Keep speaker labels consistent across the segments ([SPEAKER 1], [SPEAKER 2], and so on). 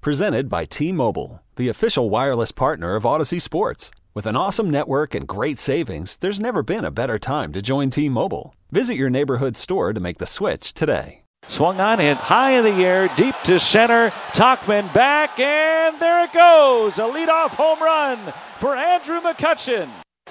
[SPEAKER 1] Presented by T Mobile, the official wireless partner of Odyssey Sports. With an awesome network and great savings, there's never been a better time to join T Mobile. Visit your neighborhood store to make the switch today.
[SPEAKER 2] Swung on, hit high in the air, deep to center. Tauchman back, and there it goes. A leadoff home run for Andrew McCutchen.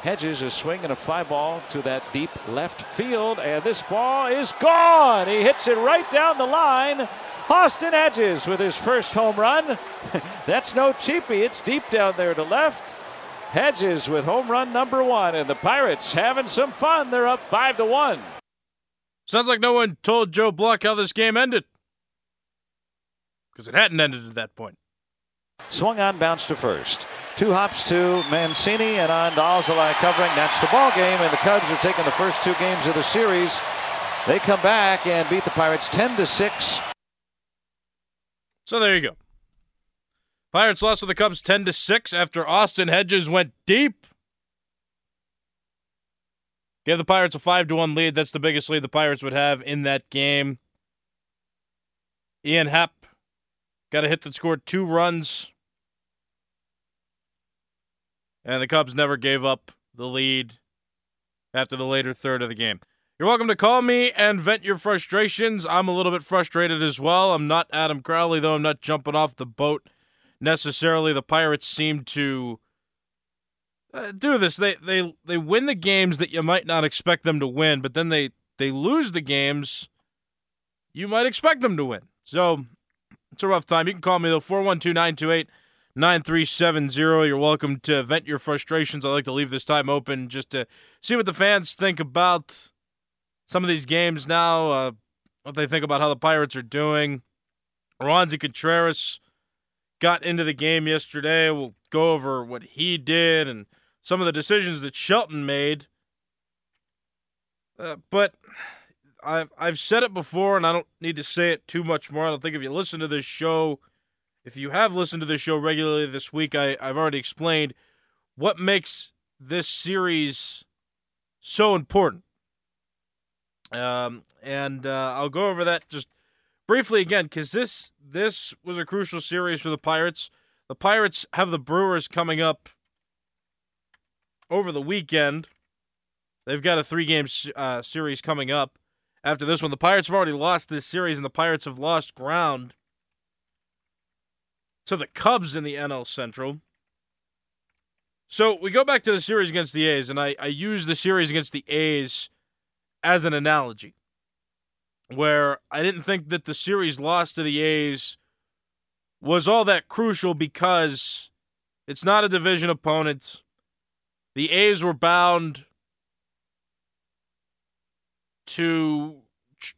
[SPEAKER 2] Hedges is swinging a fly ball to that deep left field, and this ball is gone. He hits it right down the line. Austin Hedges with his first home run. That's no cheapie. It's deep down there to left. Hedges with home run number one, and the Pirates having some fun. They're up five to one.
[SPEAKER 3] Sounds like no one told Joe Block how this game ended. Because it hadn't ended at that point.
[SPEAKER 2] Swung on, bounce to first. Two hops to Mancini and on to Alzolay covering. That's the ball game, and the Cubs have taken the first two games of the series. They come back and beat the Pirates 10 to 6.
[SPEAKER 3] So there you go. Pirates lost to the Cubs 10 to 6 after Austin Hedges went deep. Gave the Pirates a 5 to 1 lead. That's the biggest lead the Pirates would have in that game. Ian Happ got a hit that scored two runs. And the Cubs never gave up the lead after the later third of the game. You're welcome to call me and vent your frustrations. I'm a little bit frustrated as well. I'm not Adam Crowley, though. I'm not jumping off the boat necessarily. The Pirates seem to uh, do this. They they they win the games that you might not expect them to win, but then they they lose the games you might expect them to win. So it's a rough time. You can call me though 412-928-9370. You're welcome to vent your frustrations. I like to leave this time open just to see what the fans think about some of these games now, uh, what they think about how the Pirates are doing. Roansy Contreras got into the game yesterday. We'll go over what he did and some of the decisions that Shelton made. Uh, but I've I've said it before, and I don't need to say it too much more. I don't think if you listen to this show, if you have listened to this show regularly this week, I, I've already explained what makes this series so important. Um, and uh, I'll go over that just briefly again because this this was a crucial series for the Pirates. The Pirates have the Brewers coming up over the weekend. They've got a three game uh, series coming up after this one. The Pirates have already lost this series, and the Pirates have lost ground to the Cubs in the NL Central. So we go back to the series against the A's, and I, I use the series against the A's as an analogy where I didn't think that the series loss to the A's was all that crucial because it's not a division opponent. The A's were bound to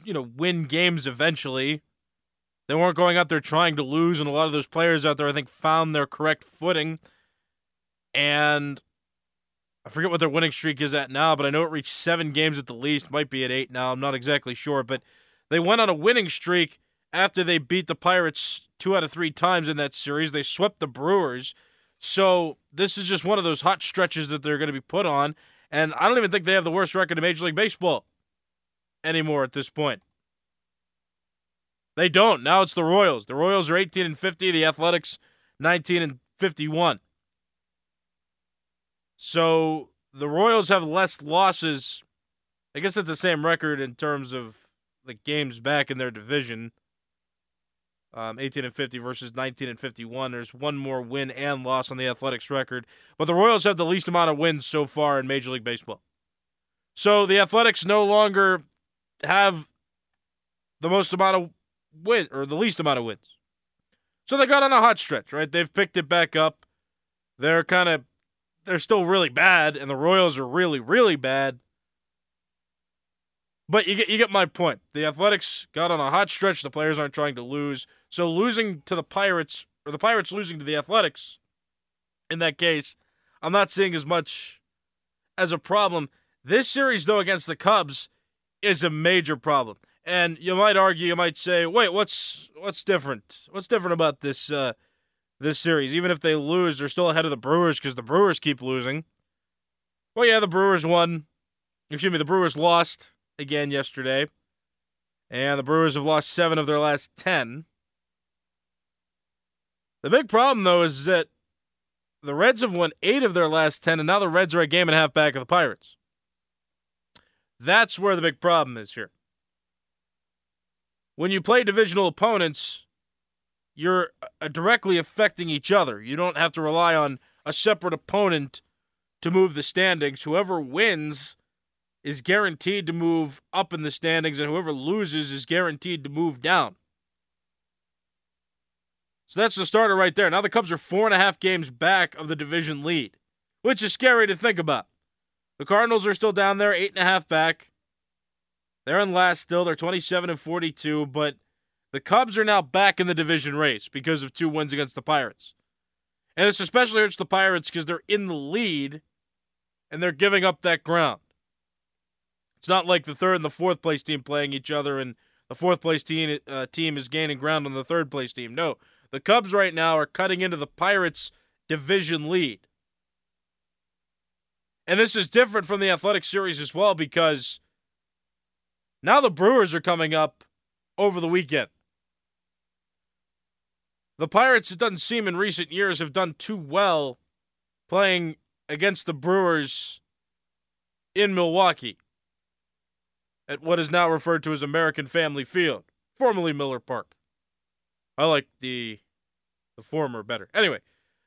[SPEAKER 3] you know win games eventually. They weren't going out there trying to lose, and a lot of those players out there I think found their correct footing. And I forget what their winning streak is at now, but I know it reached seven games at the least. Might be at eight now. I'm not exactly sure, but they went on a winning streak after they beat the Pirates two out of three times in that series. They swept the Brewers. So this is just one of those hot stretches that they're going to be put on. And I don't even think they have the worst record in Major League Baseball anymore at this point. They don't. Now it's the Royals. The Royals are 18 and 50, the Athletics 19 and 51. So the Royals have less losses. I guess it's the same record in terms of the games back in their division. Um, 18 and 50 versus 19 and 51. There's one more win and loss on the Athletics record, but the Royals have the least amount of wins so far in Major League Baseball. So the Athletics no longer have the most amount of win or the least amount of wins. So they got on a hot stretch, right? They've picked it back up. They're kind of they're still really bad, and the Royals are really, really bad. But you get you get my point. The Athletics got on a hot stretch. The players aren't trying to lose. So losing to the Pirates or the Pirates losing to the Athletics, in that case, I'm not seeing as much as a problem. This series, though, against the Cubs is a major problem. And you might argue, you might say, wait, what's what's different? What's different about this uh, this series? Even if they lose, they're still ahead of the Brewers because the Brewers keep losing. Well, yeah, the Brewers won. Excuse me, the Brewers lost again yesterday. And the Brewers have lost seven of their last ten. The big problem, though, is that the Reds have won eight of their last ten, and now the Reds are a game and a half back of the Pirates. That's where the big problem is here. When you play divisional opponents, you're uh, directly affecting each other. You don't have to rely on a separate opponent to move the standings. Whoever wins is guaranteed to move up in the standings, and whoever loses is guaranteed to move down. So that's the starter right there. Now the Cubs are four and a half games back of the division lead, which is scary to think about. The Cardinals are still down there, eight and a half back. They're in last still. They're 27 and 42, but the Cubs are now back in the division race because of two wins against the Pirates. And this especially hurts the Pirates because they're in the lead and they're giving up that ground. It's not like the third and the fourth place team playing each other and the fourth place team uh, team is gaining ground on the third place team. No, the Cubs right now are cutting into the Pirates division lead. And this is different from the Athletic Series as well because now the Brewers are coming up over the weekend. The Pirates, it doesn't seem in recent years, have done too well playing against the Brewers in Milwaukee at what is now referred to as American Family Field, formerly Miller Park. I like the the former better. Anyway,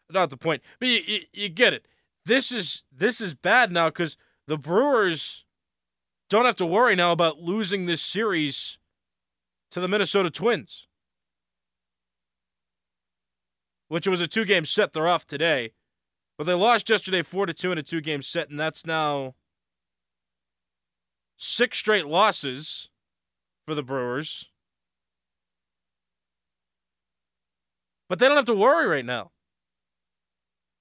[SPEAKER 3] not the point. But you, you, you get it. This is this is bad now because the Brewers don't have to worry now about losing this series to the Minnesota Twins, which was a two game set. They're off today, but they lost yesterday 4 to 2 in a two game set, and that's now six straight losses for the Brewers. But they don't have to worry right now.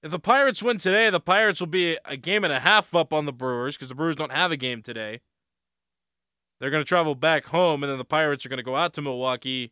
[SPEAKER 3] If the Pirates win today, the Pirates will be a game and a half up on the Brewers because the Brewers don't have a game today. They're going to travel back home, and then the Pirates are going to go out to Milwaukee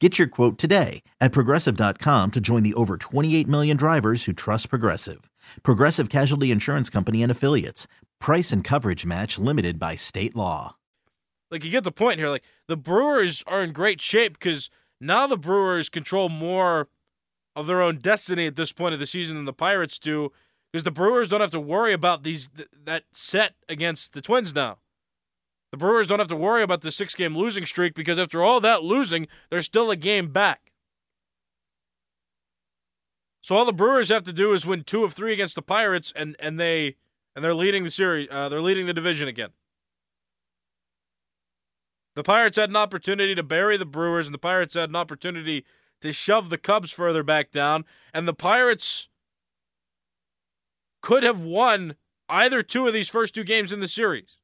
[SPEAKER 4] Get your quote today at progressive.com to join the over 28 million drivers who trust Progressive. Progressive Casualty Insurance Company and Affiliates. Price and coverage match limited by state law.
[SPEAKER 3] Like, you get the point here. Like, the Brewers are in great shape because now the Brewers control more of their own destiny at this point of the season than the Pirates do because the Brewers don't have to worry about these th- that set against the Twins now. The Brewers don't have to worry about the six game losing streak because after all that losing, they're still a game back. So all the Brewers have to do is win two of three against the Pirates, and and they and they're leading the series. Uh, they're leading the division again. The Pirates had an opportunity to bury the Brewers, and the Pirates had an opportunity to shove the Cubs further back down, and the Pirates could have won either two of these first two games in the series.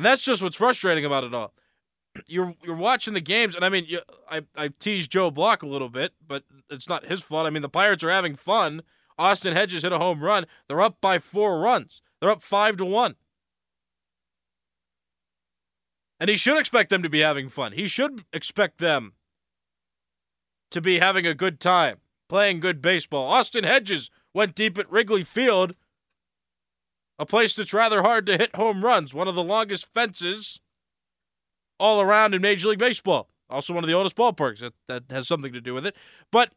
[SPEAKER 3] And that's just what's frustrating about it all. You're you're watching the games, and I mean, you, I I teased Joe Block a little bit, but it's not his fault. I mean, the Pirates are having fun. Austin Hedges hit a home run. They're up by four runs. They're up five to one. And he should expect them to be having fun. He should expect them to be having a good time, playing good baseball. Austin Hedges went deep at Wrigley Field, a place that's rather hard to hit home runs, one of the longest fences all around in Major League Baseball. Also, one of the oldest ballparks. That, that has something to do with it. But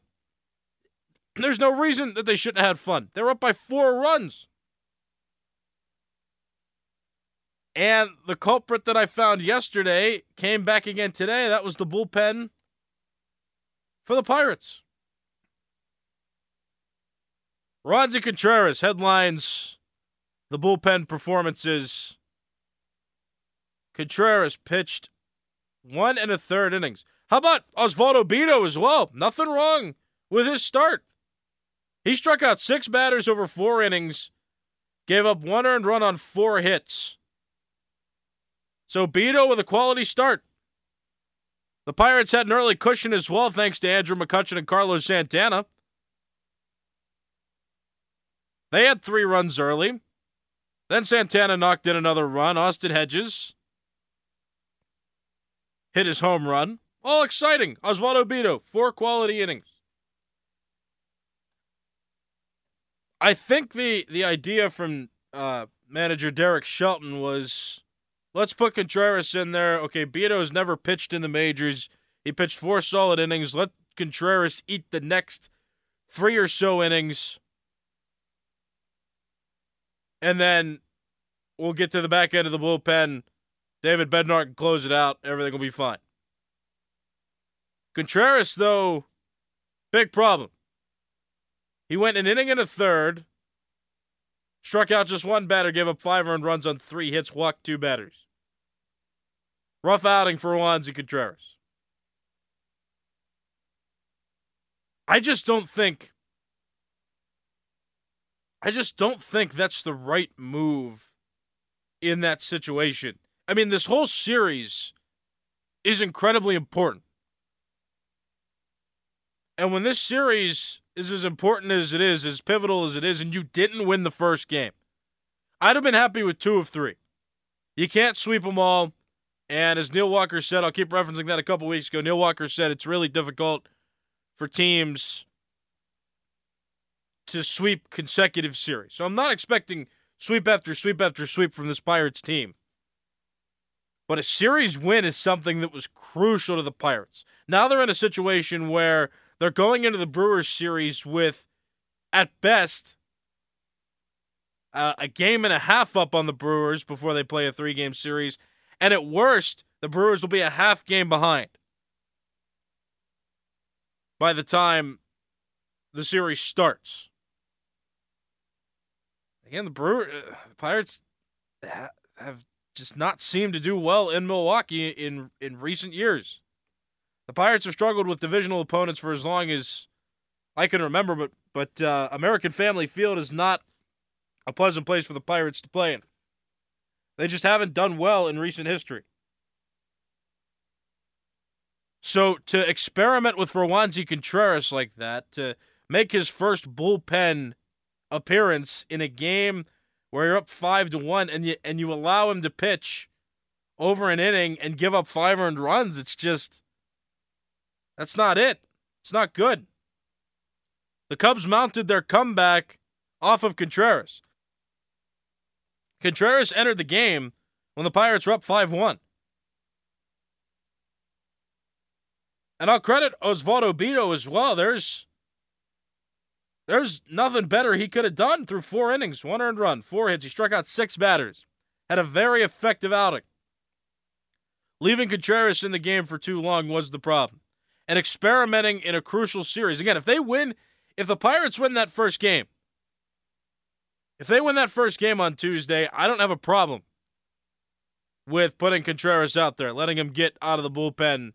[SPEAKER 3] there's no reason that they shouldn't have had fun. They're up by four runs. And the culprit that I found yesterday came back again today. That was the bullpen for the Pirates. Roansy Contreras headlines the bullpen performances. Contreras pitched one and a third innings. How about Osvaldo Bido as well? Nothing wrong with his start. He struck out six batters over four innings, gave up one earned run on four hits. So Bido with a quality start. The Pirates had an early cushion as well, thanks to Andrew McCutchen and Carlos Santana. They had three runs early. Then Santana knocked in another run. Austin Hedges hit his home run. All exciting. Osvaldo Bido, four quality innings. I think the the idea from uh, manager Derek Shelton was let's put Contreras in there. Okay, has never pitched in the majors. He pitched four solid innings. Let Contreras eat the next three or so innings. And then we'll get to the back end of the bullpen. David Bednar can close it out. Everything will be fine. Contreras, though, big problem. He went an inning and a third, struck out just one batter, gave up five earned runs on three hits, walked two batters. Rough outing for Roansy Contreras. I just don't think I just don't think that's the right move in that situation. I mean, this whole series is incredibly important. And when this series is as important as it is, as pivotal as it is, and you didn't win the first game, I'd have been happy with two of three. You can't sweep them all. And as Neil Walker said, I'll keep referencing that a couple weeks ago. Neil Walker said it's really difficult for teams to sweep consecutive series. So I'm not expecting sweep after sweep after sweep from this Pirates team. But a series win is something that was crucial to the Pirates. Now they're in a situation where they're going into the Brewers series with, at best, uh, a game and a half up on the Brewers before they play a three game series. And at worst, the Brewers will be a half game behind by the time the series starts. Again, the Brewer, uh, Pirates ha- have just not seemed to do well in Milwaukee in in recent years. The Pirates have struggled with divisional opponents for as long as I can remember, but but uh, American Family Field is not a pleasant place for the Pirates to play in. They just haven't done well in recent history. So to experiment with Roansy Contreras like that, to make his first bullpen appearance in a game where you're up five to one and you and you allow him to pitch over an inning and give up five earned runs, it's just that's not it. It's not good. The Cubs mounted their comeback off of Contreras. Contreras entered the game when the Pirates were up 5 1. And I'll credit Osvaldo Bido as well. There's there's nothing better he could have done through four innings, one earned run, four hits. He struck out six batters, had a very effective outing. Leaving Contreras in the game for too long was the problem. And experimenting in a crucial series. Again, if they win, if the Pirates win that first game, if they win that first game on Tuesday, I don't have a problem with putting Contreras out there, letting him get out of the bullpen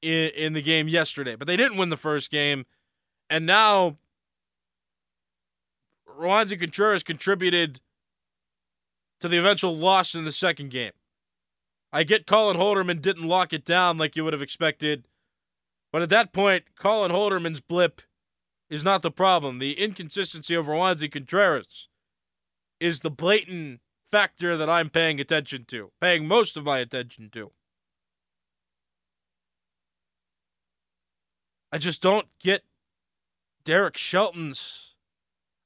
[SPEAKER 3] in, in the game yesterday. But they didn't win the first game. And now Roansy Contreras contributed to the eventual loss in the second game. I get Colin Holderman didn't lock it down like you would have expected. But at that point, Colin Holderman's blip is not the problem. The inconsistency of Roansy Contreras is the blatant factor that I'm paying attention to, paying most of my attention to. I just don't get Derek Shelton's.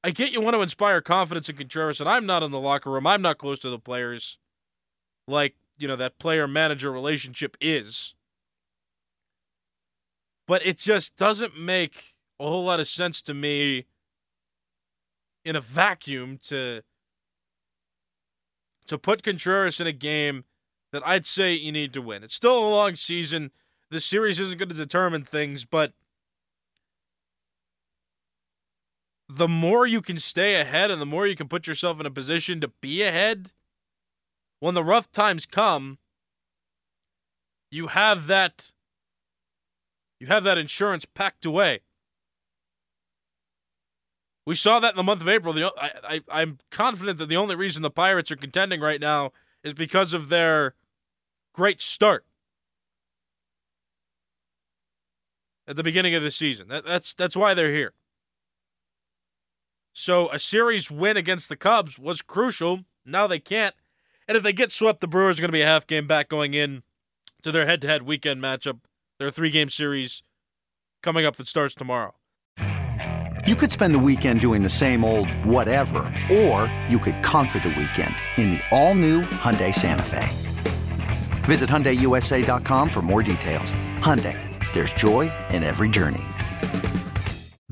[SPEAKER 3] I get you want to inspire confidence in Contreras, and I'm not in the locker room. I'm not close to the players like, you know, that player manager relationship is. But it just doesn't make a whole lot of sense to me in a vacuum to to put Contreras in a game that I'd say you need to win. It's still a long season the series isn't going to determine things, but the more you can stay ahead and the more you can put yourself in a position to be ahead, when the rough times come, you have that you have that insurance packed away. We saw that in the month of April. The, I, I, I'm confident that the only reason the Pirates are contending right now is because of their great start at the beginning of the season. That, that's that's why they're here. So a series win against the Cubs was crucial. Now they can't. And if they get swept, the Brewers are going to be a half game back going in to their head-to-head weekend matchup. Their three-game series coming up that starts tomorrow.
[SPEAKER 5] You could spend the weekend doing the same old whatever, or you could conquer the weekend in the all-new Hyundai Santa Fe. Visit HyundaiUSA.com for more details. Hyundai, there's joy in every journey.